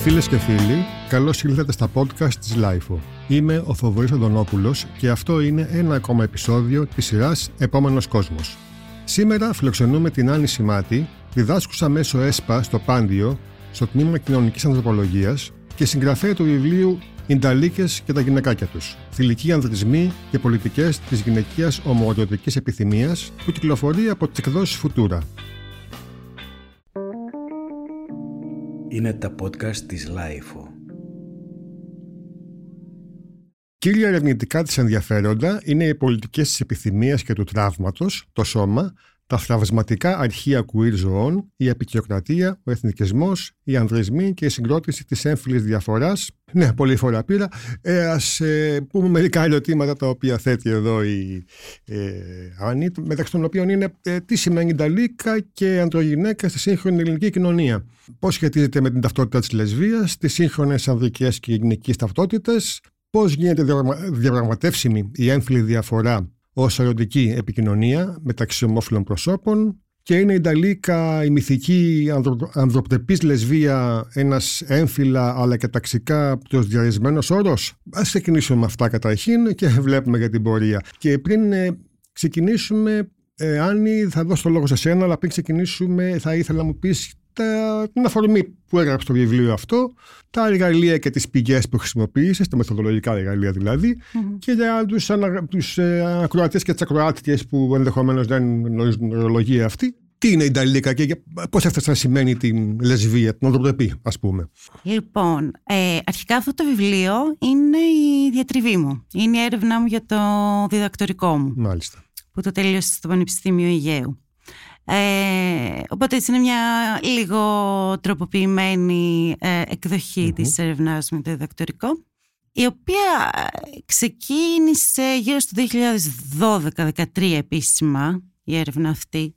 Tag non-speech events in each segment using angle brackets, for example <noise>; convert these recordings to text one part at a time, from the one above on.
Φίλες και φίλοι, καλώς ήλθατε στα podcast της LIFO. Είμαι ο Θοδωρής Αντωνόπουλος και αυτό είναι ένα ακόμα επεισόδιο της σειράς «Επόμενος κόσμος». Σήμερα φιλοξενούμε την Άννη Σιμάτη, διδάσκουσα μέσω ΕΣΠΑ στο Πάντιο, στο τμήμα Κοινωνικής Ανθρωπολογίας και συγγραφέα του βιβλίου Ινταλίκε και τα γυναικάκια τους. Θηλυκοί ανδρισμοί και πολιτικές της γυναικείας ομοοριωτική επιθυμίας που κυκλοφορεί από τις εκδόσεις Φουτούρα. Είναι τα podcast της LiFO. Κύρια ερευνητικά της ενδιαφέροντα είναι οι πολιτικές της επιθυμίας και του τραύματος, το σώμα, τα θραυσματικά αρχεία queer ζωών, η αποικιοκρατία, ο εθνικισμός, οι ανδρισμοί και η συγκρότηση της έμφυλης διαφοράς. Ναι, πολύ φόρα πήρα. Ε, Ας ε, πούμε μερικά ερωτήματα τα οποία θέτει εδώ η ε, Άννη, μεταξύ των οποίων είναι ε, τι σημαίνει Νταλίκα και ανδρογυναίκα στη σύγχρονη ελληνική κοινωνία. Πώς σχετίζεται με την ταυτότητα της λεσβίας, τις σύγχρονες ανδρικές και γυναικείε ταυτότητες, πώς γίνεται διαπραγματεύσιμη η έμφυλη διαφορά ω ερωτική επικοινωνία μεταξύ ομόφυλων προσώπων και είναι η Νταλίκα η μυθική ανθρωπτεπής λεσβία ένας έμφυλα αλλά και ταξικά προσδιορισμένος όρος. Ας ξεκινήσουμε με αυτά καταρχήν και <laughs> βλέπουμε για την πορεία. Και πριν ε, ξεκινήσουμε, ε, Άννη, θα δώσω το λόγο σε σένα, αλλά πριν ξεκινήσουμε θα ήθελα να μου πεις τα, την αφορμή που έγραψε το βιβλίο αυτό, τα εργαλεία και τις πηγές που χρησιμοποίησες, τα μεθοδολογικά εργαλεία δηλαδή, mm-hmm. και για τους, ανα, τους ε, ακροατές και τις ακροάτριες που ενδεχομένως δεν γνωρίζουν την ορολογία αυτή, τι είναι η Νταλίκα και πώς έφτασε να σημαίνει την λεσβία, την οδροπή ας πούμε. Λοιπόν, ε, αρχικά αυτό το βιβλίο είναι η διατριβή μου. Είναι η έρευνά μου για το διδακτορικό μου. Μάλιστα. Που το τελείωσε στο Πανεπιστήμιο Αιγαίου. Ε, οπότε έτσι είναι μια λίγο τροποποιημένη ε, εκδοχή mm-hmm. της έρευνάς με το διδακτορικό η οποία ξεκίνησε γύρω στο 2012-2013 επίσημα η έρευνα αυτή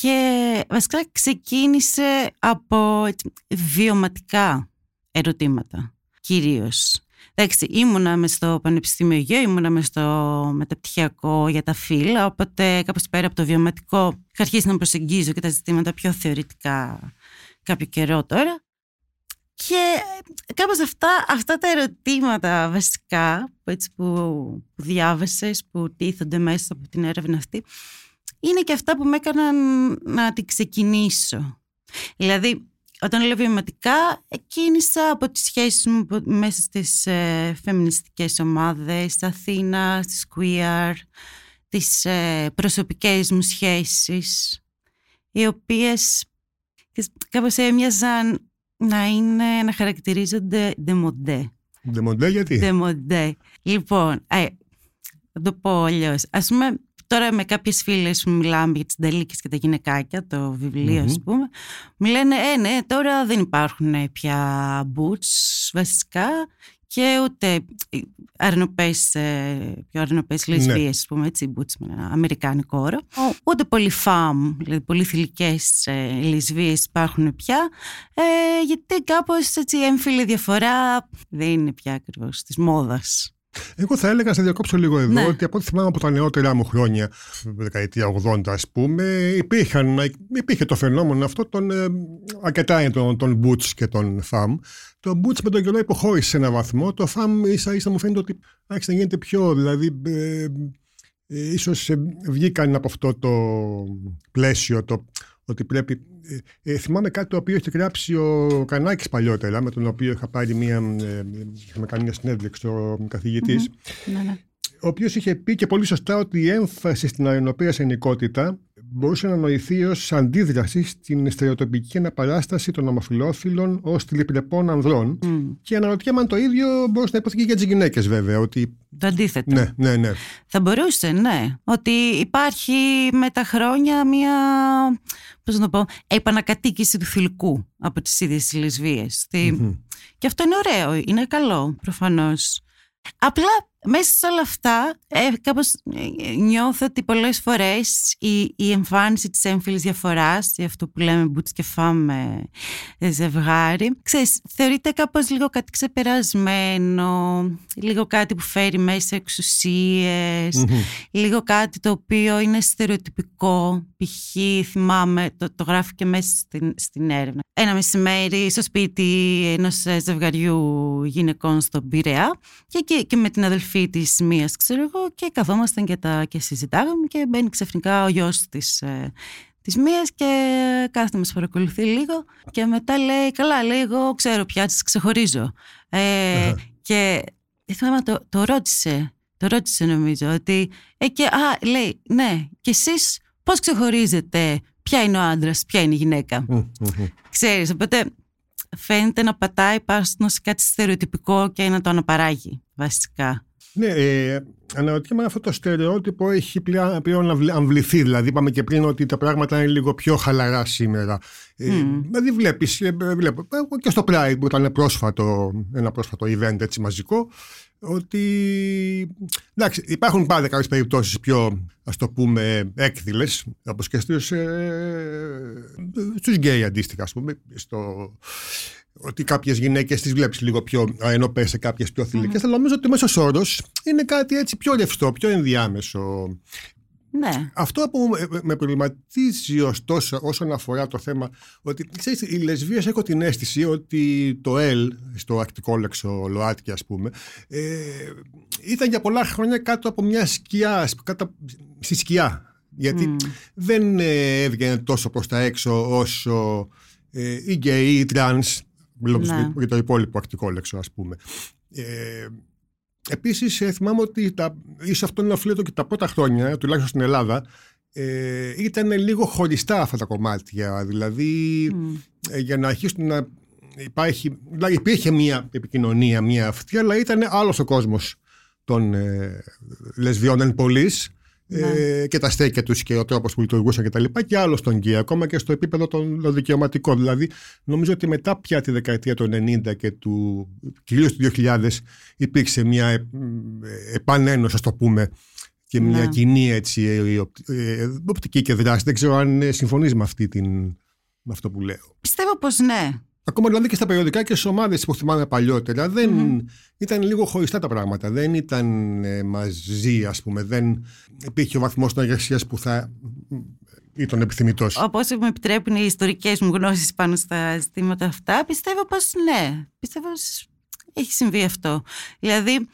και βασικά ξεκίνησε από βιωματικά ερωτήματα κυρίως. Εντάξει, ήμουνα μες στο Πανεπιστήμιο Αιγαίου, ήμουνα μες στο μεταπτυχιακό για τα φύλλα, οπότε κάπως πέρα από το βιωματικό είχα αρχίσει να προσεγγίζω και τα ζητήματα πιο θεωρητικά κάποιο καιρό τώρα. Και κάπως αυτά, αυτά τα ερωτήματα βασικά που, έτσι, που, που διάβασες, που τίθονται μέσα από την έρευνα αυτή, είναι και αυτά που με έκαναν να την ξεκινήσω. Δηλαδή, όταν λέω βιωματικά, κίνησα από τις σχέσεις μου μέσα στις ε, φεμινιστικές ομάδες, στην Αθήνα, στις queer, τις ε, προσωπικές μου σχέσεις, οι οποίες κάπως έμοιαζαν να είναι, να χαρακτηρίζονται ντεμοντέ. Ντεμοντέ γιατί; Ντεμοντέ. Λοιπόν, ε, θα το πω αλλιώς. Ας πούμε, Τώρα με κάποιες φίλες που μιλάμε για τις Νταλίκες και τα γυναικάκια, το βιβλίο, mm-hmm. ας πούμε, μου λένε, Ε, ναι, τώρα δεν υπάρχουν πια butch βασικά και ούτε αρνοπές, ε, πιο αρνοπές ναι. λεσβείες, πούμε, έτσι, boots με ένα αμερικάνικο όρο. Ούτε πολύ φαμ, δηλαδή πολύ θηλυκές ε, λεσβείες υπάρχουν πια, ε, γιατί κάπως έτσι έμφυλη διαφορά δεν είναι πια ακριβώς της μόδας. Εγώ θα έλεγα, να διακόψω λίγο εδώ, ναι. ότι από ό,τι θυμάμαι από τα νεότερά μου χρόνια, δεκαετία 80 ας πούμε, υπήρχαν, υπήρχε το φαινόμενο αυτό των, ε, αρκετά των, των Boots και των FAM. Το Boots με τον καιρό υποχώρησε σε έναν βαθμό, το FAM ίσα ίσα μου φαίνεται ότι άρχισε να γίνεται πιο, δηλαδή ε, ε, ίσως βγήκαν από αυτό το πλαίσιο, το ότι πρέπει. Ε, ε, θυμάμαι κάτι το οποίο είχε γράψει ο Κανάκη παλιότερα, με τον οποίο είχα πάρει μία. Ε, είχαμε κάνει μια συνέντευξη ο καθηγητη ναι, ναι. Ο οποίος είχε πει και πολύ σωστά ότι η έμφαση στην αερονοπία ενικότητα μπορούσε να νοηθεί ως αντίδραση στην στερεοτοπική αναπαράσταση των ομοφυλόφιλων ως τηλεπρεπών ανδρών. Mm. Και αναρωτιέμαι αν το ίδιο μπορούσε να υποθεί και για τις γυναίκες, βέβαια. Ότι... Το αντίθετο. Ναι, ναι, ναι. Θα μπορούσε, ναι. Ότι υπάρχει με τα χρόνια μια πώς να το πω, επανακατοίκηση του θηλυκού από τις ίδιες τις λεσβειες Και αυτό είναι ωραίο, είναι καλό προφανώς. Απλά μέσα σε όλα αυτά ε, κάπως ε, νιώθω ότι πολλές φορές η, η εμφάνιση της έμφυλης διαφοράς ή αυτό που λέμε μπούτς και φάμε ε, ζευγάρι ξέρεις, θεωρείται κάπως λίγο κάτι ξεπερασμένο λίγο κάτι που φέρει μέσα λίγο κάτι το οποίο είναι στερεοτυπικό π.χ. θυμάμαι το, το γράφει και μέσα στην, στην έρευνα ένα μεσημέρι στο σπίτι ενός ζευγαριού γυναικών στον Πειραιά και, και, και με την αδελφή αδελφή της μίας, ξέρω εγώ, και καθόμασταν και, τα, και συζητάγαμε και μπαίνει ξαφνικά ο γιος της ε, της μίας και κάθεται μας παρακολουθεί λίγο και μετά λέει καλά λέει εγώ ξέρω πια τις ξεχωρίζω ε, και θυμάμαι το, το ρώτησε το ρώτησε νομίζω ότι ε, και, α, λέει ναι και εσείς πώς ξεχωρίζετε ποια είναι ο άντρας, ποια είναι η γυναίκα; Ξέρεις οπότε φαίνεται να πατάει πάνω σε κάτι στερεοτυπικό και να το αναπαράγει βασικά ναι, ε, αναρωτιέμαι αυτό το στερεότυπο έχει πλέον, πλέον αμβληθεί. Δηλαδή, είπαμε και πριν ότι τα πράγματα είναι λίγο πιο χαλαρά σήμερα. Ε, δηλαδή, βλέπεις, ε, βλέπω και στο Pride που ήταν πρόσφατο, ένα πρόσφατο event έτσι μαζικό, ότι εντάξει, υπάρχουν πάντα κάποιες περιπτώσεις πιο ας το πούμε έκδηλες, όπως και στους στους γκέι αντίστοιχα, ας πούμε, στο, ότι κάποιες γυναίκες τις βλέπεις λίγο πιο ενωπέ σε κάποιες πιο θηλυκές. Mm-hmm. Αλλά νομίζω ότι ο μέσος όρος είναι κάτι έτσι πιο ρευστό, πιο ενδιάμεσο. Ναι. Αυτό που με προβληματίζει ωστόσο όσον αφορά το θέμα ότι ξέρεις, οι λεσβείες έχω την αίσθηση ότι το L στο ακτικόλεξο ΛΟΑΤΚΙ ας πούμε ε, ήταν για πολλά χρόνια κάτω από μια σκιά, κάτω, στη σκιά γιατί δεν ε, έβγαινε τόσο προς τα έξω όσο ε, οι γκέι, οι τρανς Μιλώ ναι. για το υπόλοιπο αρκτικόλεξο, ας πούμε. Ε, Επίσης, ε, θυμάμαι ότι τα, ίσως αυτό είναι οφείλεται και τα πρώτα χρόνια, τουλάχιστον στην Ελλάδα, ε, ήταν λίγο χωριστά αυτά τα κομμάτια. Δηλαδή, ε, για να αρχίσουν να υπάρχει. Δηλαδή, υπήρχε μια επικοινωνία, μια αυτή, αλλά ήταν άλλος ο κόσμος των ε, λεσβιών εν πολλής, ναι. Ε, και τα στέκια τους και ο τρόπος που λειτουργούσαν κτλ. Και, και άλλο στον ΚΙΑ, ακόμα και στο επίπεδο των δικαιωματικών. Δηλαδή, νομίζω ότι μετά πια τη δεκαετία του 90 και του κυρίως του 2000 υπήρξε μια ε, επανένωση, ας το πούμε, και μια ναι. κοινή έτσι, ε, ε, οπτική και δράση. Δεν ξέρω αν συμφωνείς με, αυτή την, με αυτό που λέω. Πιστεύω πως ναι. Ακόμα δηλαδή και στα περιοδικά και στις ομάδες που θυμάμαι παλιότερα, δεν ήταν λίγο χωριστά τα πράγματα. Δεν ήταν ε, μαζί, ας πούμε. Δεν υπήρχε ο βαθμός συνεργασίας που θα ήταν επιθυμητός. Όπως μου επιτρέπουν οι ιστορικές μου γνώσεις πάνω στα ζητήματα αυτά, πιστεύω πως ναι. Πιστεύω πως έχει συμβεί αυτό. Δηλαδή,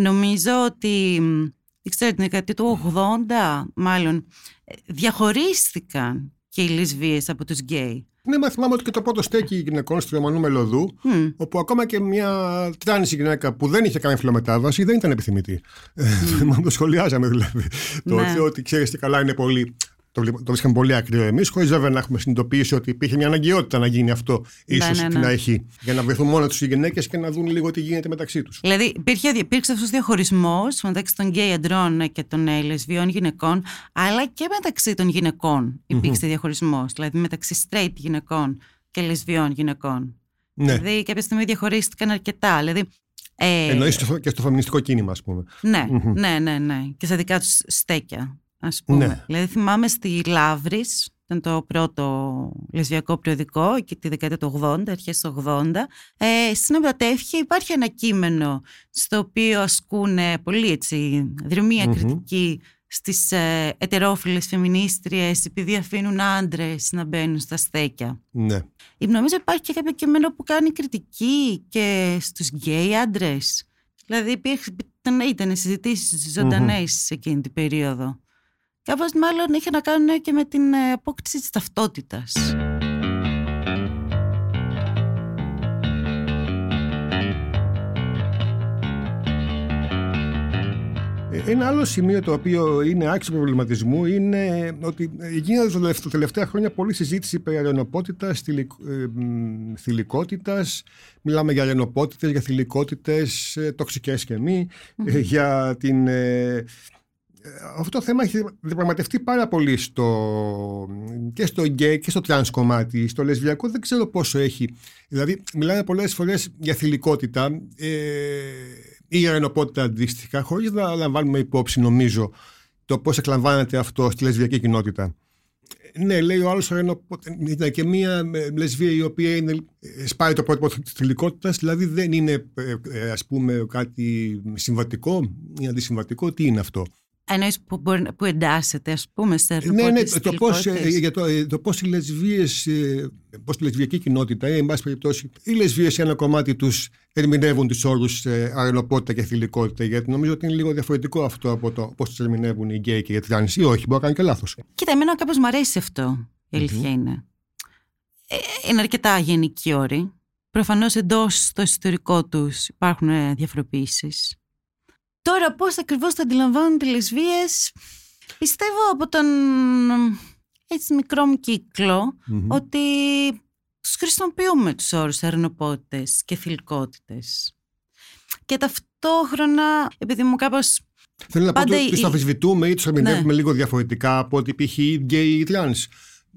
νομίζω ότι. Δεν ξέρω, την δεκαετία του 80, μάλλον, ε, διαχωρίστηκαν και οι λεσβείες από τους γκέι. Ναι, μα θυμάμαι ότι και το πρώτο στέκι γυναικών στο Ρωμανού Μελωδού, mm. όπου ακόμα και μια τράνηση γυναίκα που δεν είχε κάνει φιλομετάβαση δεν ήταν επιθυμητή. Mm. το σχολιάζαμε δηλαδή. Ναι. Το ότι ξέρεις τι καλά είναι πολύ το, το βρίσκαμε πολύ ακραίο εμείς, χωρίς βέβαια να έχουμε συνειδητοποιήσει ότι υπήρχε μια αναγκαιότητα να γίνει αυτό, ίσως ναι, ναι, ναι. να έχει, για να βρεθούν μόνο τους οι γυναίκες και να δουν λίγο τι γίνεται μεταξύ τους. Δηλαδή, υπήρχε, υπήρξε αυτός ο διαχωρισμός μεταξύ των γκέι αντρών και των ε, λεσβιών γυναικών, αλλά και μεταξύ των γυναικών υπήρξε mm-hmm. διαχωρισμός. Δηλαδή, μεταξύ straight γυναικών και λεσβιών γυναικών. Ναι. Δηλαδή, κάποια στιγμή διαχωρίστηκαν αρκετά. Δηλαδή, ε, Εννοείς και στο φεμινιστικό κίνημα, ας πούμε. Ναι, mm-hmm. ναι, ναι, ναι. Και στα δικά τους στέκια ας πούμε. Ναι. Δηλαδή θυμάμαι στη Λαύρης, ήταν το πρώτο λεσβιακό περιοδικό και τη δεκαετία του 80, αρχές του 80. Ε, στην Εμπρατεύχη υπάρχει ένα κείμενο στο οποίο ασκούν πολύ έτσι δρυμία κριτική στις ε, ετερόφιλες φεμινίστριες επειδή αφήνουν άντρες να μπαίνουν στα στέκια. Ναι. Νομίζω υπάρχει και κάποιο κείμενο που κάνει κριτική και στους γκέι άντρες. Δηλαδή υπήρχε, ήταν, ήταν συζητήσεις ζωντανές σε εκείνη την περίοδο. Κάπως μάλλον είχε να κάνουν και με την ε, απόκτηση της ταυτότητας. Ε, ένα άλλο σημείο το οποίο είναι άξιο προβληματισμού είναι ότι γίνεται τα τελευταία χρόνια πολλή συζήτηση περί αρρενωπότητας, θηλυκότητας. Μιλάμε για αρρενωπότητες, για θηλυκότητες, ε, τοξικές και μη, για την αυτό το θέμα έχει διαπραγματευτεί πάρα πολύ στο, και στο γκέι και στο τρανς κομμάτι. Στο λεσβιακό δεν ξέρω πόσο έχει. Δηλαδή, μιλάμε πολλές φορές για θηλυκότητα. Ε, ή αρρενωπότητα αντίστοιχα, χωρίς να λαμβάνουμε υπόψη, νομίζω, το πώς εκλαμβάνεται αυτό στη λεσβιακή κοινότητα. Ναι, λέει ο άλλος ήταν και μία λεσβία η οποία είναι, σπάει το πρότυπο της θηλυκότητας, δηλαδή δεν είναι ας πούμε κάτι συμβατικό ή αντισυμβατικό. Τι είναι αυτό; Εννοείς που, που εντάσσεται ας πούμε σε Ναι, ναι, το πώς, για το, το πώς οι λεσβείες, πώς η λεσβιακή κοινότητα, ή εν πάση περιπτώσει, οι λεσβείες σε ένα κομμάτι τους ερμηνεύουν τους όρους αρρενωπότητα και θηλυκότητα, γιατί νομίζω ότι είναι λίγο διαφορετικό αυτό από το πώς τους ερμηνεύουν οι γκέι και οι τρανς, ή όχι, μπορεί να κάνει και λάθος. Κοίτα, εμένα κάπως μου αρέσει αυτό, η αλήθεια είναι. Ε, είναι αρκετά γενικοί όροι. Προφανώς εντός στο ιστορικό τους υπάρχουν διαφοροποιήσεις. Τώρα πώς ακριβώς το αντιλαμβάνονται οι λεσβίες, πιστεύω από τον έτσι μικρό μου κύκλο ότι τους χρησιμοποιούμε τους όρους αρρενωπότητες και θηλυκότητες. Και ταυτόχρονα, επειδή μου κάπως Θέλω να πω ότι τους αμφισβητούμε ή τους ερμηνεύουμε ναι. λίγο διαφορετικά από ότι π.χ. οι γκέι ή τρανς.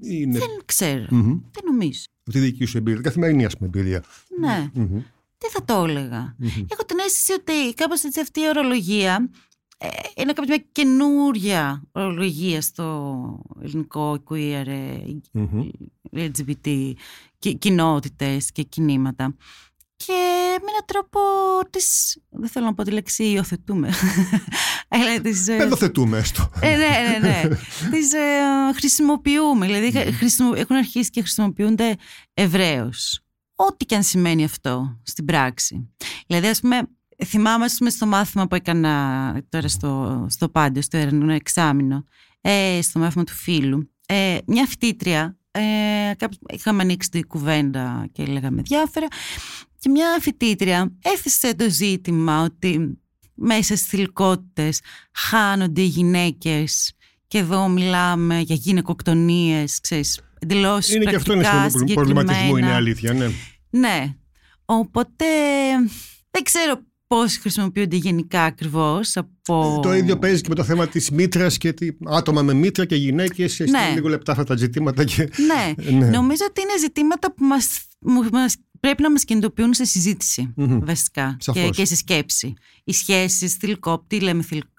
Είναι... Δεν ξέρω. Mm-hmm. Δεν νομίζω. Από τη δική σου εμπειρία, καθημερινή ας πούμε εμπειρία. Ναι. Mm-hmm. Τι θα το έλεγα. Mm-hmm. Έχω την αίσθηση ότι κάπως έτσι αυτή η ορολογία ε, είναι κάποια καινούρια ορολογία στο ελληνικό queer, mm-hmm. LGBT κοινότητες και κινήματα. Και με έναν τρόπο τις, δεν θέλω να πω τη λέξη υιοθετούμε. <laughs> Αλλά τις, Παιδοθετούμε έστω. Ε, ναι, ναι, ναι. τις ε, χρησιμοποιούμε. Δηλαδή χρησιμο, έχουν αρχίσει και χρησιμοποιούνται ευρέως ό,τι και αν σημαίνει αυτό στην πράξη. Δηλαδή, ας πούμε, θυμάμαι πούμε, στο μάθημα που έκανα τώρα στο, στο πάντιο, στο ερευνό εξάμεινο, ε, στο μάθημα του φίλου, ε, μια φοιτήτρια, ε, είχαμε ανοίξει την κουβέντα και λέγαμε διάφορα, και μια φοιτήτρια έθεσε το ζήτημα ότι μέσα στις θηλυκότητες χάνονται οι γυναίκες και εδώ μιλάμε για γυναικοκτονίες, ξέρεις, εντελώς Είναι και αυτό ένα προβληματισμό, είναι αλήθεια, ναι. Ναι. Οπότε δεν ξέρω πώς χρησιμοποιούνται γενικά ακριβώς. Από... Το ίδιο παίζει και με το θέμα της μήτρας και τη... άτομα με μήτρα και γυναίκες. Ναι. λίγο λεπτά αυτά τα ζητήματα. Και... Ναι. <laughs> ναι. Νομίζω ότι είναι ζητήματα που μας, μας πρέπει να μας κινητοποιούν σε συζήτηση mm-hmm. βασικά και, και σε σκέψη. Οι σχέσεις, θηλυκό, τι λέμε θηλυκό,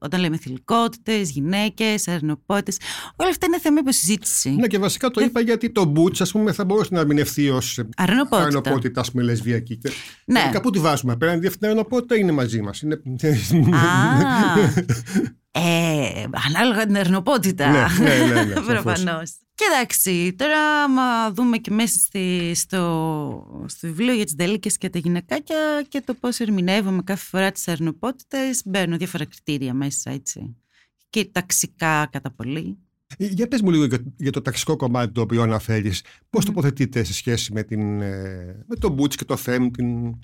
όταν λέμε θηλυκότητες, γυναίκες, αρνοπότητες. Όλα αυτά είναι θέμα υποσυζήτηση. Ναι, και βασικά το είπα γιατί το μπούτς, ας πούμε, θα μπορούσε να ερμηνευτεί ως αρνοπότητα, ας πούμε, λεσβιακή. Ναι. Και κάπου τη βάζουμε απέναντι αυτή την αρνοπότητα είναι μαζί μας. Είναι... Α, <laughs> ε, ανάλογα την αρνοπότητα. Ναι, ναι, ναι, ναι <laughs> Προφανώς. Και εντάξει, τώρα άμα δούμε και μέσα στη, στο, στο βιβλίο για τις δελίκες και τα γυναικάκια και το πώς ερμηνεύουμε κάθε φορά τις αρνοπότητες, μπαίνουν διάφορα κριτήρια μέσα, έτσι. Και ταξικά κατά πολύ. Ε, για πες μου λίγο για, το ταξικό κομμάτι το οποίο αναφέρεις. Πώς mm. τοποθετείτε σε σχέση με, την, ε, με το Μπούτς και το Φέμ, την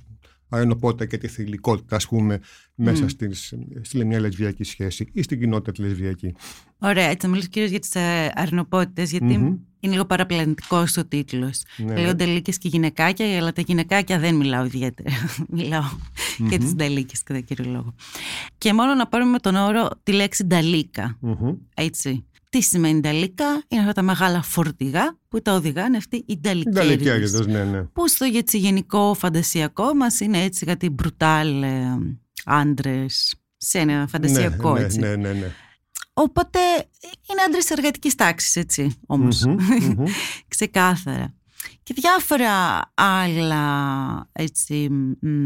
αρενοπότητα και τη θηλυκότητα, ας πούμε, μέσα mm. στις, στη μια λεσβιακή σχέση ή στην κοινότητα της λεσβιακή. Ωραία, έτσι θα μιλήσω κυρίως για τις ε, αρενοπότητε, γιατί mm-hmm. είναι λίγο παραπλανητικό ο τίτλος. Ναι. Λέω ντελίκε και γυναικάκια, αλλά τα γυναικάκια δεν μιλάω ιδιαίτερα. <laughs> μιλάω mm-hmm. για τις ντελίκε κατά κύριο λόγο. Και μόνο να πάρουμε τον όρο τη λέξη νταλίκα. Mm-hmm. Έτσι. Τι σημαίνει Νταλίκα, είναι αυτά τα μεγάλα φορτηγά που τα οδηγάνε αυτοί οι Νταλικέριδες. ναι, ναι. Που στο γενικό φαντασιακό μας είναι έτσι κάτι μπρουτάλ ε, άντρες σε ένα φαντασιακό ναι, έτσι. Ναι, ναι, ναι. Οπότε είναι άντρες εργατικής τάξης έτσι όμως, <laughs> ξεκάθαρα. Και διάφορα άλλα έτσι,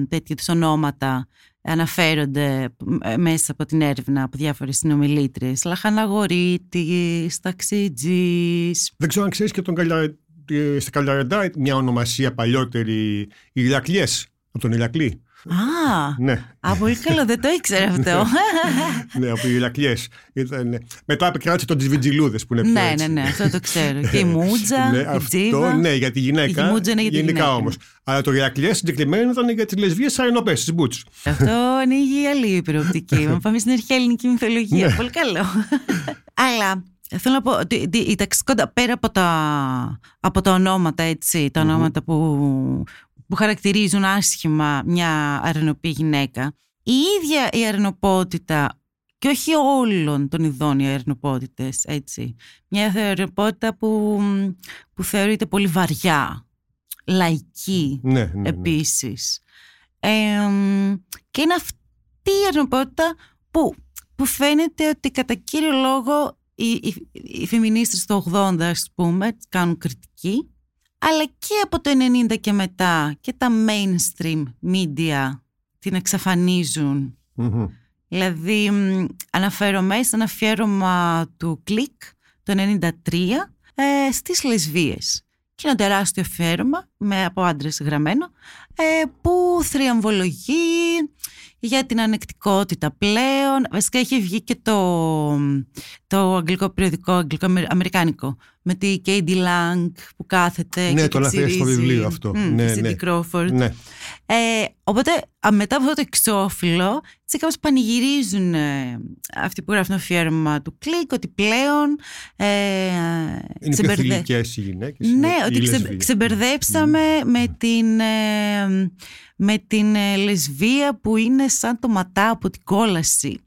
τέτοιου ονόματα αναφέρονται ε, μέσα από την έρευνα από διάφορες συνομιλήτριες. Λαχαναγορίτης, ταξιτζής. Δεν ξέρω αν ξέρεις και τον Καλια... στη Καλιαρεντά μια ονομασία παλιότερη Ηρακλιές, από τον Ηρακλή. Α, ναι. α, πολύ καλό, δεν το ήξερα αυτό. ναι, από οι Ηρακλιέ. Μετά επικράτησε τον Τζιβιτζιλούδες που είναι πιο Ναι, ναι, ναι, αυτό το ξέρω. Και η Μούτζα, ναι, η αυτό, ναι, για τη γυναίκα. Η Μούτζα είναι για τη γενικά όμως. Αλλά το Ηρακλιέ συγκεκριμένα ήταν για τις λεσβείες αενοπέ, τις Μπούτς. Αυτό ανοίγει άλλη υπεροπτική. Μα πάμε στην αρχαία ελληνική μυθολογία. Ναι. Πολύ καλό. Αλλά Θέλω να πω ότι η ταξικότητα πέρα από τα, από τα ονόματα, έτσι, τα ονόματα που, που χαρακτηρίζουν άσχημα μια αρενοπή γυναίκα, η ίδια η αρενοπότητα και όχι όλων των ειδών οι αρενοπότητες, έτσι. Μια αρενοπότητα που, που θεωρείται πολύ βαριά, λαϊκή ναι, ναι, ναι. επίσης. και είναι αυτή η αρνοπότητα που, που φαίνεται ότι κατά κύριο λόγο οι, οι, οι φεμινίστες του 80 ας πούμε κάνουν κριτική αλλά και από το 90 και μετά και τα mainstream media την εξαφανίζουν. Δηλαδή αναφέρομαι σε ένα αφιέρωμα του Κλικ το 93 ε, στις λεσβίες. Και ένα τεράστιο αφιέρωμα με, από άντρες γραμμένο ε, που θριαμβολογεί για την ανεκτικότητα πλέον. Βασικά έχει βγει και το, το αγγλικό περιοδικό, αγγλικό-αμερικάνικο με τη Katie Lang που κάθεται ναι, και το λαθρέα στο βιβλίο αυτό. Mm, ναι, ναι. Crawford. Ναι. Ε, οπότε μετά από αυτό το εξώφυλλο έτσι κάπως πανηγυρίζουν ε, αυτοί που γράφουν το αφιέρωμα του κλικ ότι πλέον ε, είναι ξεμπερδε... πιο οι γυναίκες ναι, ότι ξε... ξεμπερδέψαμε με την ε, με την ε, λεσβία που είναι σαν το ματά από την κόλαση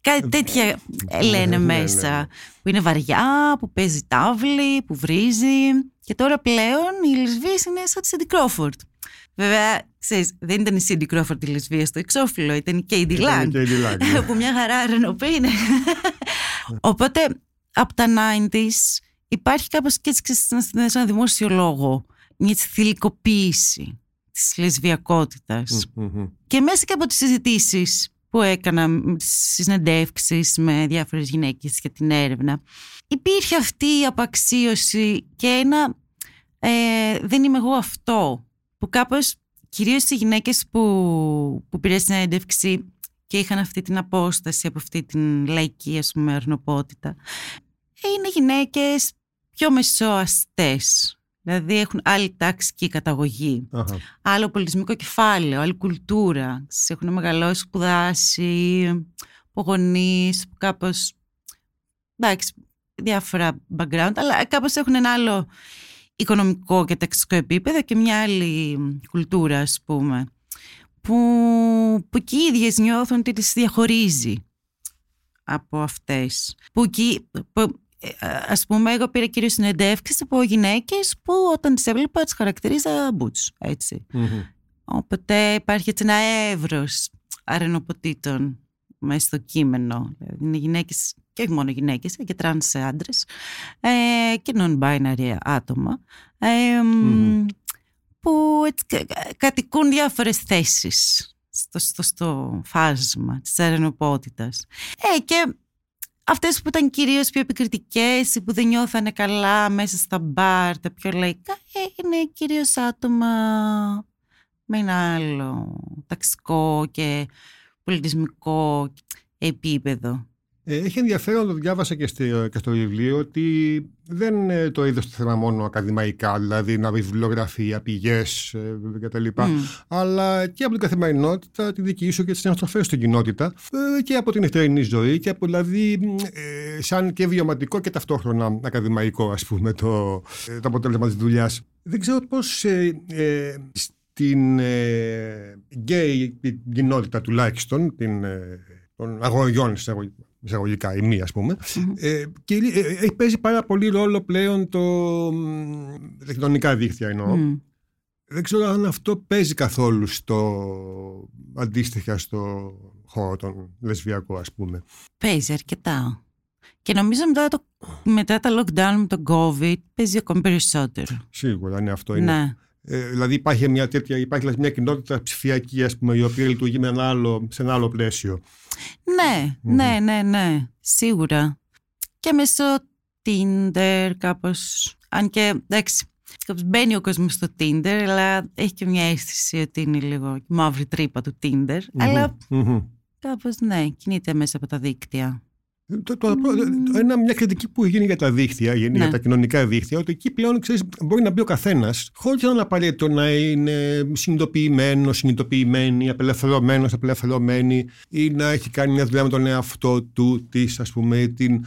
Κάτι ε, τέτοια ναι, λένε ναι, μέσα. Που είναι βαριά, που παίζει τάβλη, που βρίζει. Και τώρα πλέον οι λεσβείες είναι σαν τη Σίντι Κρόφορντ. Βέβαια, ξέρεις, δεν ήταν η Σίντι Κρόφορντ η λεσβία στο εξώφυλλο, ήταν η Κέιντι Λάγκ. <laughs> Που μια χαρά ρενοπή είναι. Οπότε, από τα 90s υπάρχει κάπως και έτσι ένας δημόσιο λόγο, μια θηλυκοποίηση της λεσβιακότητας. Και μέσα και από τις συζητήσεις που έκανα στις συνεντεύξεις με διάφορες γυναίκες για την έρευνα υπήρχε αυτή η απαξίωση και ένα ε, δεν είμαι εγώ αυτό που κάπως κυρίως οι γυναίκες που, που πήρε συνέντευξη και είχαν αυτή την απόσταση από αυτή την λαϊκή ας πούμε αρνοπότητα είναι γυναίκες πιο μεσοαστές Δηλαδή έχουν άλλη τάξη και καταγωγή. Άλλο πολιτισμικό κεφάλαιο, άλλη κουλτούρα. Έχουν μεγαλώσει, σπουδάσει, από γονεί, κάπως. Εντάξει, διάφορα background, αλλά κάπως έχουν ένα άλλο οικονομικό και ταξικό επίπεδο και μια άλλη κουλτούρα, ας πούμε. Που, που και οι ίδιες νιώθουν ότι τις διαχωρίζει από αυτές. Που, που ε, Ας πούμε, εγώ πήρα κυρίως συνεντεύξεις από γυναίκες που όταν τις έβλεπα τις χαρακτήριζα butch, έτσι. Οπότε υπάρχει έτσι ένα εύρος αρρενωποτήτων μέσα στο κείμενο. Δηλαδή είναι γυναίκες και όχι μόνο γυναίκες, και τρανς άντρες ε, και non-binary άτομα. Ε, που έτσι, κατοικούν διάφορες θέσεις στο, στο, στο φάσμα της αρενοπότητας. Ε, και αυτές που ήταν κυρίως πιο επικριτικές ή που δεν νιώθανε καλά μέσα στα μπαρ, τα πιο λαϊκά, ε, είναι κυρίως άτομα με ένα άλλο ταξικό και πολιτισμικό επίπεδο. Ε, έχει ενδιαφέρον, το διάβασα και στο, και στο βιβλίο, ότι δεν είναι το είδο το θέμα μόνο ακαδημαϊκά, δηλαδή να βιβλιογραφία, πηγές ε, κτλ. Mm. Αλλά και από την καθημερινότητα, τη δική σου και τις αναστροφέ στην κοινότητα ε, και από την ευθερινή ζωή και από δηλαδή σαν και βιωματικό και ταυτόχρονα ακαδημαϊκό, ας πούμε, το, το αποτέλεσμα της δουλειάς. Δεν ξέρω πώς στην γκέι κοινότητα τουλάχιστον, την, των αγωγιών εισαγωγικά η μία ας πούμε. Ε, και ε, έχει παίζει πάρα πολύ ρόλο πλέον το τα κοινωνικά δίκτυα εννοώ. Δεν ξέρω αν αυτό παίζει καθόλου στο αντίστοιχα στο χώρο των λεσβιακών ας πούμε. Παίζει αρκετά. Και νομίζω μετά, το, μετά τα lockdown με τον COVID παίζει ακόμη περισσότερο. Σίγουρα ναι αυτό είναι. Ναι. Ε, δηλαδή υπάρχει μια τέτοια, υπάρχει δηλαδή μια κοινότητα ψηφιακή ας πούμε, η οποία λειτουργεί με ένα άλλο, σε ένα άλλο πλαίσιο. Ναι, ναι, ναι, ναι, σίγουρα. Και μέσω Tinder κάπως, αν και εντάξει, κάπως μπαίνει ο κόσμος στο Tinder, αλλά έχει και μια αίσθηση ότι είναι λίγο μαύρη τρύπα του Tinder, αλλά κάπως ναι, κινείται μέσα από τα δίκτυα. Το, το, το, ένα, μια κριτική που γίνει για τα δίκτυα, για ναι. τα κοινωνικά δίκτυα, ότι εκεί πλέον ξέρεις, μπορεί να μπει ο καθένας, χωρίς να είναι απαραίτητο να είναι συνειδητοποιημένο, συνειδητοποιημένη, απελευθερωμένος, απελευθερωμένη, ή να έχει κάνει μια δουλειά με τον εαυτό του, της, ας πούμε, την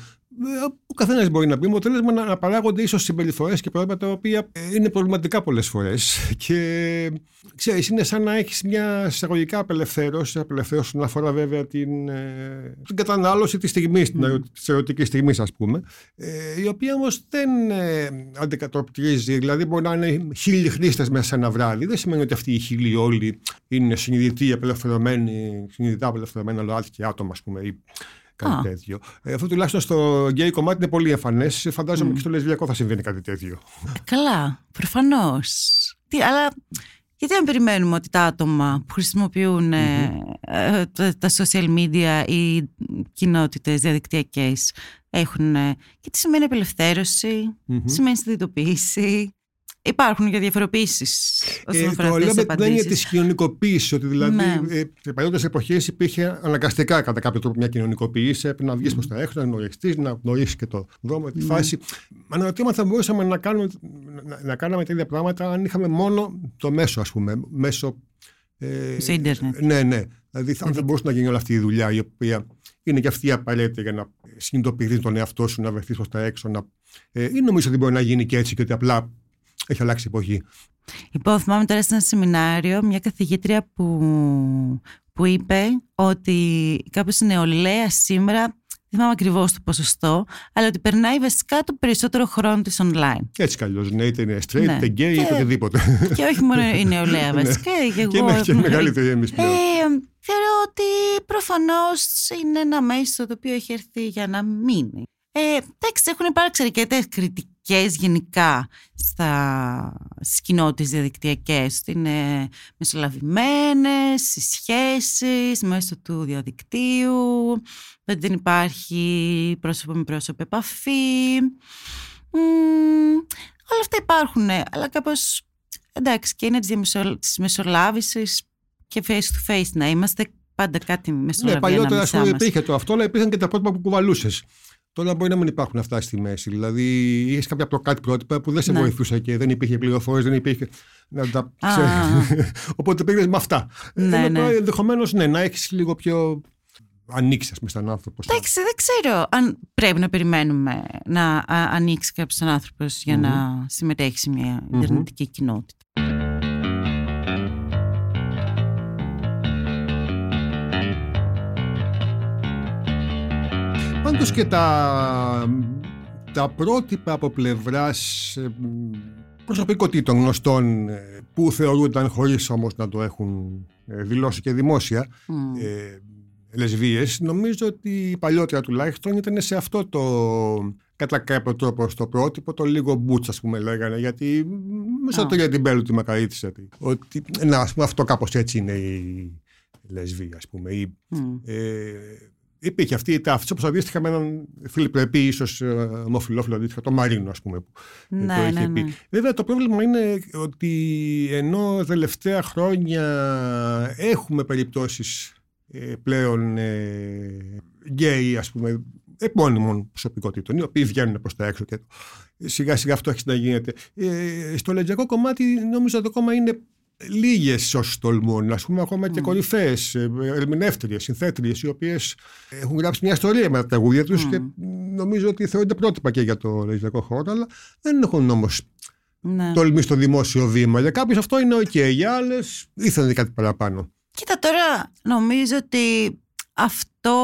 ο καθένας μπορεί να πει με αποτέλεσμα να, να παράγονται ίσως συμπεριφορές και πράγματα τα οποία ε, είναι προβληματικά πολλές φορές. <laughs> Και ξέρεις, είναι σαν να έχεις μια εισαγωγικά απελευθέρωση, απελευθέρωση όσον αφορά βέβαια την, ε, την κατανάλωση της στιγμής, mm. της ερωτικής στιγμής, ας πούμε, ε, η οποία όμως δεν ε, αντικατοπτρίζει. Δηλαδή, μπορεί να είναι χίλιοι χρήστε μέσα σε ένα βράδυ. Δεν σημαίνει ότι αυτοί οι χίλιοι όλοι είναι συνειδητοί, απελευθερωμένοι, συνειδητά απελευθερωμένα ΛΟΑΤ και άτομα, ας πούμε, ή κάτι ah. τέτοιο. Ε, αυτό τουλάχιστον στο γκέι κομμάτι είναι πολύ εμφανέ. Φαντάζομαι mm. και στο λεσβιακό θα συμβαίνει κάτι τέτοιο. Καλά, προφανώς. Αλλά γιατί αν περιμένουμε ότι τα άτομα που χρησιμοποιούν mm-hmm. τα, social media ή κοινότητες διαδικτυακές έχουν και τι σημαίνει απελευθέρωση, mm-hmm. τι σημαίνει συνειδητοποίηση, Υπάρχουν και διαφοροποιήσει όσον αφορά ε, αυτές τις απαντήσει. Είναι της κοινωνικοποίησης. Ότι δηλαδή ναι. ε, σε παλιότερες εποχές υπήρχε αναγκαστικά κατά κάποιο τρόπο μια κοινωνικοποίηση. Έπρεπε να βγεις mm. προς τα έξω, να γνωριστείς, να γνωρίσει και το δρόμο, τη mm. φάση. Αναρωτιόμαστε θα μπορούσαμε να κάνουμε, να, να κάναμε τέτοια πράγματα αν είχαμε μόνο το μέσο, ας πούμε. Μέσω. Ε, σε ίντερνετ. Ναι, ναι. Δηλαδή, αν δεν μπορούσε να γίνει όλη αυτή η δουλειά, η οποία είναι και αυτή απαραίτητη για να συνειδητοποιηθεί τον εαυτό σου, να βρεθείς προς τα έξω. Να... Ε, ή νομίζω ότι μπορεί να γίνει και έτσι και ότι απλά έχει αλλάξει η εποχή. Λοιπόν, θυμάμαι τώρα σε ένα σεμινάριο μια καθηγήτρια που, που είπε ότι κάπως η νεολαία σήμερα δεν θυμάμαι ακριβώς το ποσοστό, αλλά ότι περνάει βασικά το περισσότερο χρόνο της online. Έτσι κι αλλιώς. Ναι, είτε είναι straight, ναι. είτε gay, είτε οτιδήποτε. Και όχι μόνο η <laughs> νεολαία ναι. βασικά. και, εγώ, και είναι και μεγαλύτερη εμείς πλέον. Ε, θεωρώ ότι προφανώς είναι ένα μέσο το οποίο έχει έρθει για να μείνει. Ε, εντάξει, έχουν υπάρξει αρκετές κριτικέ γενικά στα, στις κοινότητες διαδικτυακές. Είναι μεσολαβημένες, οι σχέσεις μέσω του διαδικτύου, δεν υπάρχει πρόσωπο με πρόσωπο επαφή. όλα αυτά υπάρχουν, αλλά κάπως εντάξει και είναι της μεσολάβησης και face to face να είμαστε πάντα κάτι μεσολαβία Ναι, παλιότερα υπήρχε το αυτό, αλλά υπήρχαν και τα πρότυπα που κουβαλούσες. Τώρα μπορεί να μην υπάρχουν αυτά στη μέση. Δηλαδή, είχες κάποια κάτι πρότυπα που δεν σε ναι. βοηθούσε και δεν υπήρχε πληροφορίε, δεν υπήρχε. Να τα <laughs> Οπότε πήγες με αυτά. Ναι, ναι. Ενδεχομένως ναι, να έχεις λίγο πιο ανοίξεις με στον άνθρωπος. Εντάξει, δεν ξέρω αν πρέπει να περιμένουμε να ανοίξει κάποιος άνθρωπος για να συμμετέχει σε μια ιντερνετική κοινότητα. Πάντως και τα, τα πρότυπα από πλευράς ε, προσωπικότητων γνωστών ε, που θεωρούνταν χωρίς όμως να το έχουν ε, δηλώσει και δημόσια mm. ε, λεσβείες νομίζω ότι παλιότερα τουλάχιστον ήταν σε αυτό το κατά κάποιο τρόπο στο πρότυπο το λίγο μπούτς ας πούμε λέγανε γιατί μέσα oh. το για την Μπέλου τη μακαρίτησα ότι να ας πούμε αυτό κάπως έτσι είναι η λεσβία ας πούμε ή, mm. ε, υπήρχε αυτή η ταύτιση, όπως αντίστοιχα με έναν φιλιππρεπή, ίσως ε, ομοφυλόφιλο αντίστοιχα, το Μαρίνο, ας πούμε, που ναι, το είχε ναι, πει. Ναι. Βέβαια, το πρόβλημα είναι ότι ενώ τελευταία χρόνια έχουμε περιπτώσεις ε, πλέον ε, γκέι, ας πούμε, επώνυμων προσωπικότητων, οι οποίοι βγαίνουν προς τα έξω και σιγά σιγά αυτό έχει να γίνεται. Ε, στο λεγιακό κομμάτι, νομίζω ότι ακόμα είναι λίγες όσοι τολμούν, ας πούμε, ακόμα και mm. κορυφαίες ερμηνεύτριες, συνθέτριες, οι οποίες έχουν γράψει μια ιστορία με τα τραγούδια τους mm. και νομίζω ότι θεωρούνται πρότυπα και για το λογιστικό χώρο, αλλά δεν έχουν όμως ναι. τολμήσει στο δημόσιο βήμα. Για κάποιους αυτό είναι OK, για άλλες ήθελαν κάτι παραπάνω. Κοίτα τώρα, νομίζω ότι αυτό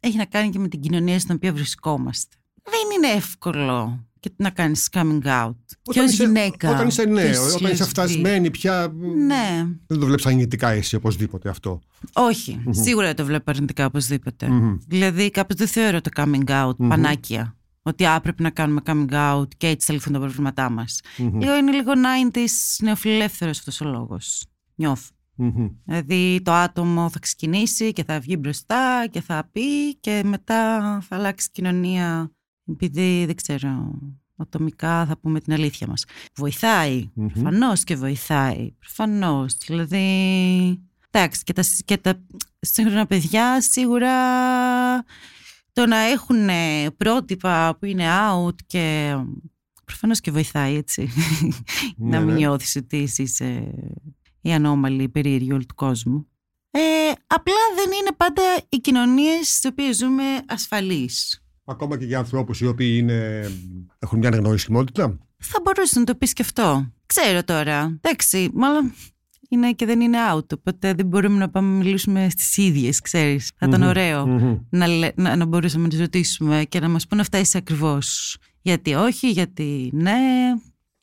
έχει να κάνει και με την κοινωνία στην οποία βρισκόμαστε. Δεν είναι εύκολο και να κάνεις coming out. Ποιο γυναίκα. Όταν είσαι νέο, όταν είσαι φτασμένη πια. Ναι. Δεν το βλέπεις αρνητικά εσύ οπωσδήποτε αυτό. Όχι. Mm-hmm. Σίγουρα το βλέπω αρνητικά οπωσδήποτε. Mm-hmm. Δηλαδή, κάπω δεν θεωρώ το coming out mm-hmm. πανάκια. Ότι α, πρέπει να κάνουμε coming out και έτσι θα λυθούν τα προβλήματά μας. Λίγο είναι λίγο 90s νεοφιλελεύθερος αυτός ο λόγος. Νιώθω. Mm-hmm. Δηλαδή το άτομο θα ξεκινήσει και θα βγει μπροστά και θα πει και μετά θα αλλάξει η κοινωνία επειδή δεν ξέρω, ατομικά θα πούμε την αλήθεια μας. Βοηθάει, mm-hmm. προφανώς και βοηθάει, προφανώς. Δηλαδή, εντάξει, και τα, και τα σύγχρονα παιδιά σίγουρα το να έχουν πρότυπα που είναι out και προφανώς και βοηθάει έτσι. να μην ναι. νιώθεις ότι είσαι η ανώμαλη περίεργη όλου του κόσμου. Ε, απλά δεν είναι πάντα οι κοινωνίες στις οποίες ζούμε ασφαλείς. Ακόμα και για ανθρώπους οι οποίοι είναι, έχουν μια αναγνωρισιμότητα. Θα μπορούσε να το πεις και αυτό. Ξέρω τώρα. Εντάξει, μάλλον είναι και δεν είναι out. Οπότε δεν μπορούμε να πάμε να μιλήσουμε στις ίδιες, ξέρεις. Θα ήταν ωραίο να, να, να μπορούσαμε να τι ρωτήσουμε και να μας πούνε αυτά είσαι ακριβώς. Γιατί όχι, γιατί ναι.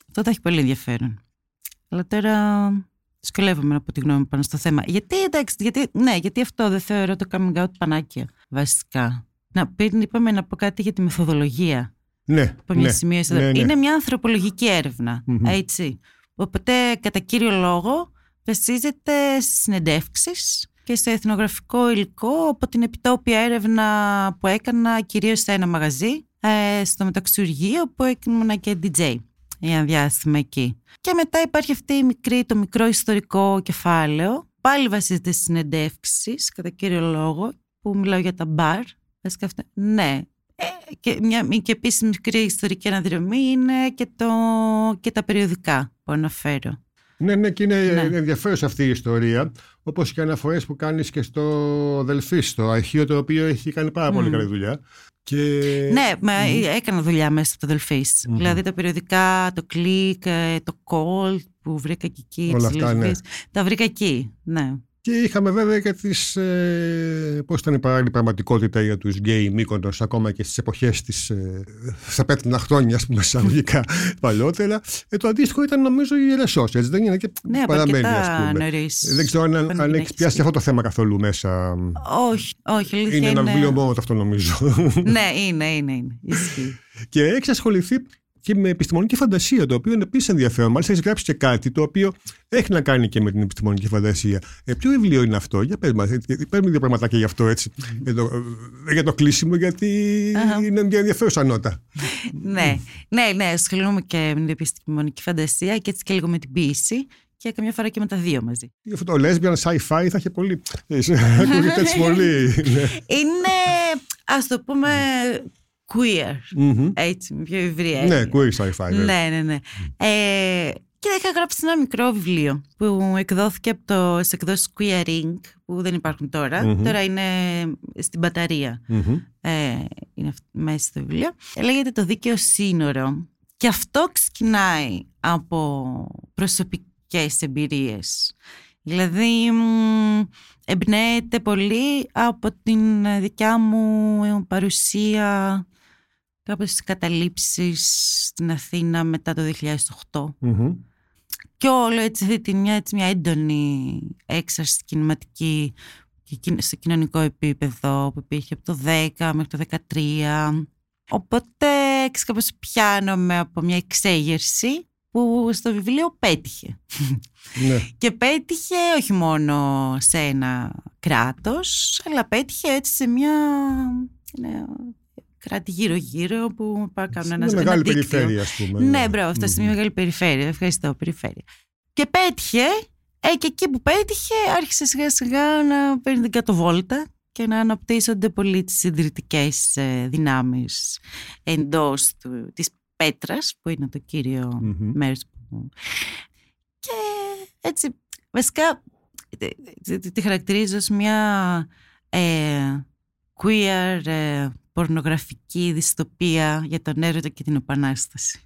Αυτό θα έχει πολύ ενδιαφέρον. Αλλά τώρα δυσκολεύομαι να πω τη γνώμη πάνω στο θέμα. Γιατί, εντάξει, γιατί, ναι, γιατί αυτό δεν θεωρώ το coming out πανάκια βασικά. Να πριν είπαμε να πω κάτι για τη μεθοδολογία. Ναι, Από μια ναι, σημεία ναι, ναι. Είναι μια ανθρωπολογική έρευνα, έτσι. Οπότε κατά κύριο λόγο βασίζεται στις συνεντεύξεις και σε εθνογραφικό υλικό από την επιτόπια έρευνα που έκανα κυρίως σε ένα μαγαζί ε, στο μεταξουργείο που έκανα και DJ για διάστημα εκεί. Και μετά υπάρχει αυτή η μικρή, το μικρό ιστορικό κεφάλαιο. Πάλι βασίζεται στις συνεντεύξεις, κατά κύριο λόγο, που μιλάω για τα μπαρ. Βασικά αυτά. Ναι. Ε, και, μια, και επίσης μικρή ιστορική αναδρομή είναι και, το, και τα περιοδικά που αναφέρω. Ναι, ναι, και είναι Ναι. ενδιαφέρουσα αυτή η ιστορία. Όπως και αναφορές που κάνεις και στο Δελφή, στο αρχείο το οποίο έχει κάνει πάρα πολύ Μμ. καλή δουλειά. Και... Ναι, μα έκανα δουλειά μέσα από το Δελφής. Δηλαδή τα περιοδικά, το κλικ, ε, το call που βρήκα και εκεί. Όλα τις αυτά, ναι. λογικές. Τα βρήκα εκεί, ναι. Και είχαμε βέβαια και τις, ε, πώς ήταν η παράλληλη πραγματικότητα για τους γκέι Μύκονος ακόμα και στις εποχές της, ε, στα πέτρινα χρόνια, ας πούμε, εισαγωγικά <laughs> παλιότερα. Ε, το αντίστοιχο ήταν νομίζω η Ιερεσός, έτσι δεν είναι και Ναι, από παραμένει αρκετά ας πούμε. νωρίς. Ε, Δεν ξέρω αν, Όταν αν έχεις γυναίκες πιάσει και- αυτό το θέμα καθόλου μέσα. Όχι, όχι, αλήθεια Είναι είναι... ένα βιβλίο μόνο το αυτό νομίζω. Ναι, είναι, είναι, είναι. Ισχύει. <laughs> και έχει ασχοληθεί και με επιστημονική φαντασία, το οποίο είναι επίσης ενδιαφέρον. Μάλιστα, έχεις γράψει και κάτι το οποίο έχει να κάνει και με την επιστημονική φαντασία. Ε, ποιο βιβλίο είναι αυτό, για πες μας, γιατί παίρνουμε δύο πραγματάκια γι' αυτό έτσι, για, το, ε, για το κλείσιμο, γιατί Αχα. είναι μια ενδιαφέρουσα νότα. <laughs> ναι, ναι, ναι, ασχολούμαι και με την επιστημονική φαντασία και έτσι και λίγο με την ποίηση και καμιά φορά και με τα δύο μαζί. Γι' αυτό το lesbian sci-fi θα είχε πολύ. ε, <laughs> Ακούγεται <laughs> έτσι πολύ. ναι. Είναι, ας το πούμε, queer, Μμμ. έτσι, με πιο ευρία. Ναι, έννοια. queer sci-fi. βέβαια. Ναι, ναι, ναι. Ε, και είχα γράψει ένα μικρό βιβλίο που εκδόθηκε από το σε εκδόσεις Queering που δεν υπάρχουν τώρα. Μμμ. Τώρα είναι στην μπαταρία. Μμμ. Ε, είναι αυ- μέσα στο βιβλίο. Λέγεται το δίκαιο σύνορο. Και αυτό ξεκινάει από προσωπικές εμπειρίες. Δηλαδή μ, εμπνέεται πολύ από την ε, δικιά μου παρουσία κάπως στις καταλήψεις στην Αθήνα μετά το 2008 Μμμ. και όλο έτσι, αυτή τη μια, έτσι, μια έντονη έξαρση κινηματική και κοι- στο κοινωνικό επίπεδο που υπήρχε από το 10 μέχρι το 13. Οπότε έξι κάπως πιάνομαι από μια εξέγερση που στο βιβλίο πέτυχε. Ναι. <laughs> Και πέτυχε όχι μόνο σε ένα κράτος, αλλά πέτυχε έτσι σε μια ένα κράτη γύρω-γύρω που πά- κάνουν ένα, Είναι ένα μεγάλη δίκτυο. περιφέρεια, ας πούμε. Ναι, μπράβο, αυτό είναι Μμμ. μια μεγάλη περιφέρεια. Ευχαριστώ, περιφέρεια. Και πέτυχε, ε, και εκεί που πέτυχε άρχισε σιγά σιγά να παίρνει την κατοβόλτα και να αναπτύσσονται πολύ τις συντηρητικές ε, δυνάμεις εντός του, της πέτρας που είναι το κύριο Μμμ. μέρος που... Και έτσι, βασικά τη- τη- τη χαρακτηρίζω ως μια ε, queer ε, πορνογραφική δυστοπία για τον έρωτα και την επανάσταση.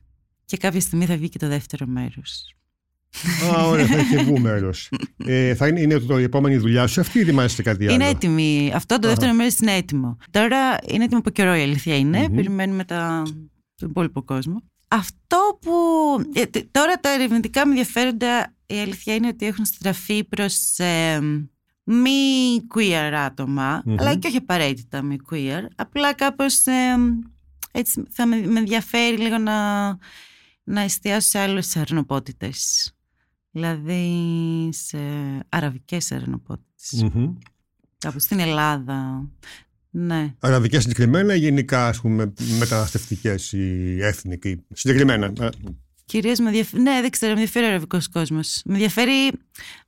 Και κάποια στιγμή θα βγει και το δεύτερο μέρος. Α, ωραία, θα έχει βγει μέρο. ε, θα είναι, είναι το, η επόμενη δουλειά σου αυτή ή ετοιμάζεσαι κάτι άλλο; Είναι έτοιμη. Αυτό το Αχα. δεύτερο μέρος είναι έτοιμο. Τώρα είναι έτοιμο από καιρό η αλήθεια είναι. Μμμ. Περιμένουμε τα... τον υπόλοιπο κόσμο. Αυτό που ε, τε- τώρα τα ερευνητικά μου ενδιαφέροντα η αλήθεια είναι ότι έχουν στραφεί προς ε, μη queer άτομα, Μμμ. αλλά και όχι απαραίτητα μη queer. Απλά κάπως ε, έτσι θα με, με ενδιαφέρει λίγο να, να εστιάσω σε άλλες αρνοπότητες. Δηλαδή σε αραβικές αρνοπότητες. Μμμ. Κάπου στην Ελλάδα. Ναι. Αραβικές συγκεκριμένα ή γενικά ας πούμε, μεταναστευτικές ή έθνικοι; Συγκεκριμένα. Ε, Κυρίως με ενδιαφέρει. Ναι, δεν ξέρω, με ενδιαφέρει ο αραβικός κόσμος. Με ενδιαφέρει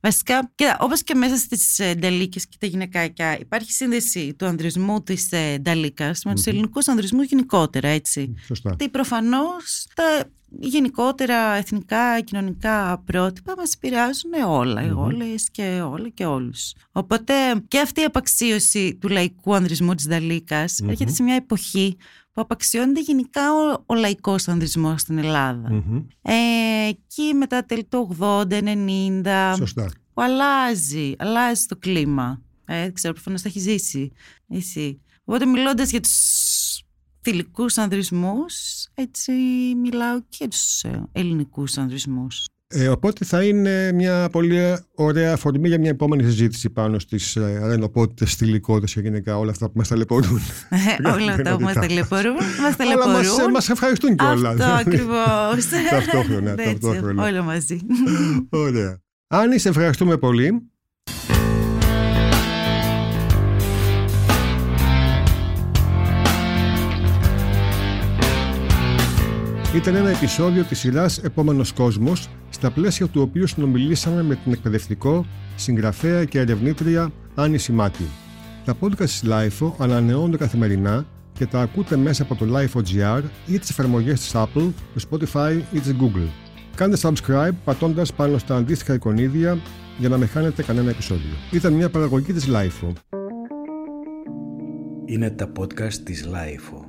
βασικά. Κοίτα, όπως και μέσα στις ε, νταλίκες και τα γυναικάκια, υπάρχει σύνδεση του ανδρισμού της ε, νταλίκας με τους Μμμ. ελληνικούς ανδρισμούς γενικότερα, έτσι. Σωστά. Γιατί προφανώς τα γενικότερα εθνικά κοινωνικά πρότυπα μας επηρεάζουν όλα, Μμμ. όλες και όλα και όλους. Οπότε και αυτή η απαξίωση του λαϊκού ανδρισμού της Δαλίκας Μμμ. έρχεται σε μια εποχή που απαξιώνεται γενικά ο, ο λαϊκός ανδρισμός στην ελλαδα Μμμ. Ε, εκεί μετά τέλη του 80-90 Σωστά. που αλλάζει, αλλάζει το κλίμα. Ε, δεν ξέρω, προφανώς θα έχεις ζήσει εσύ. Οπότε μιλώντας για τους θηλυκούς ανδρισμούς, έτσι μιλάω και για τους ε, ελληνικούς ανδρισμούς. Ε, οπότε θα είναι μια πολύ ωραία αφορμή για μια επόμενη συζήτηση πάνω στις ε, αρενοπότητες, στυλικότητες και γενικά όλα αυτά που μας ταλαιπωρούν. <laughs> Όλα <laughs> αυτά που μας ταλαιπωρούν, μας Αλλά μας, ε, ταλαιπωρούν. μας ευχαριστούν κιόλας. Αυτό <laughs> ακριβώς. Ταυτόχρονα, Έτσι, ταυτόχρονα. Όλα μαζί. Ωραία. Άννη, σε ευχαριστούμε πολύ. Ήταν ένα επεισόδιο της σειράς «Επόμενος κόσμος», στα πλαίσια του οποίου συνομιλήσαμε με την εκπαιδευτικό, συγγραφέα και ερευνήτρια Άννη Σιμάτη. Τα podcast της LIFO ανανεώνονται καθημερινά και τα ακούτε μέσα από το LIFO.gr ή τις εφαρμογές της Apple, του Spotify ή της Google. Κάντε subscribe πατώντας πάνω στα αντίστοιχα εικονίδια για να μην χάνετε κανένα επεισόδιο. Ήταν μια παραγωγή της LIFO. Είναι τα podcast της Lifeo.